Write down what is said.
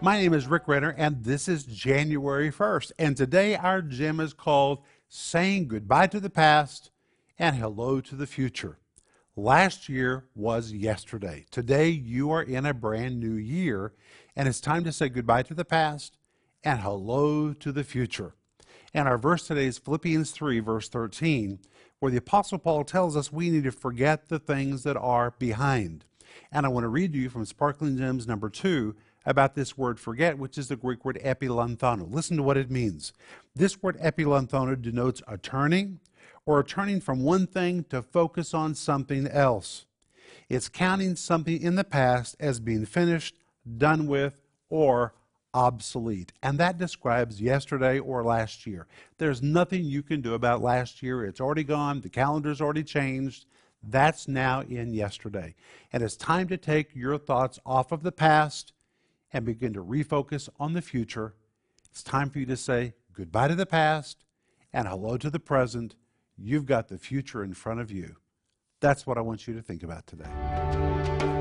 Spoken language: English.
My name is Rick Renner, and this is January 1st. And today our gem is called Saying Goodbye to the Past and Hello to the Future. Last year was yesterday. Today you are in a brand new year, and it's time to say goodbye to the past and hello to the future. And our verse today is Philippians 3, verse 13, where the Apostle Paul tells us we need to forget the things that are behind. And I want to read to you from Sparkling Gems number 2 about this word forget, which is the Greek word epilanthano. Listen to what it means. This word epilanthano denotes a turning or a turning from one thing to focus on something else. It's counting something in the past as being finished, done with, or obsolete. And that describes yesterday or last year. There's nothing you can do about last year. It's already gone. The calendar's already changed. That's now in yesterday. And it's time to take your thoughts off of the past and begin to refocus on the future, it's time for you to say goodbye to the past and hello to the present. You've got the future in front of you. That's what I want you to think about today.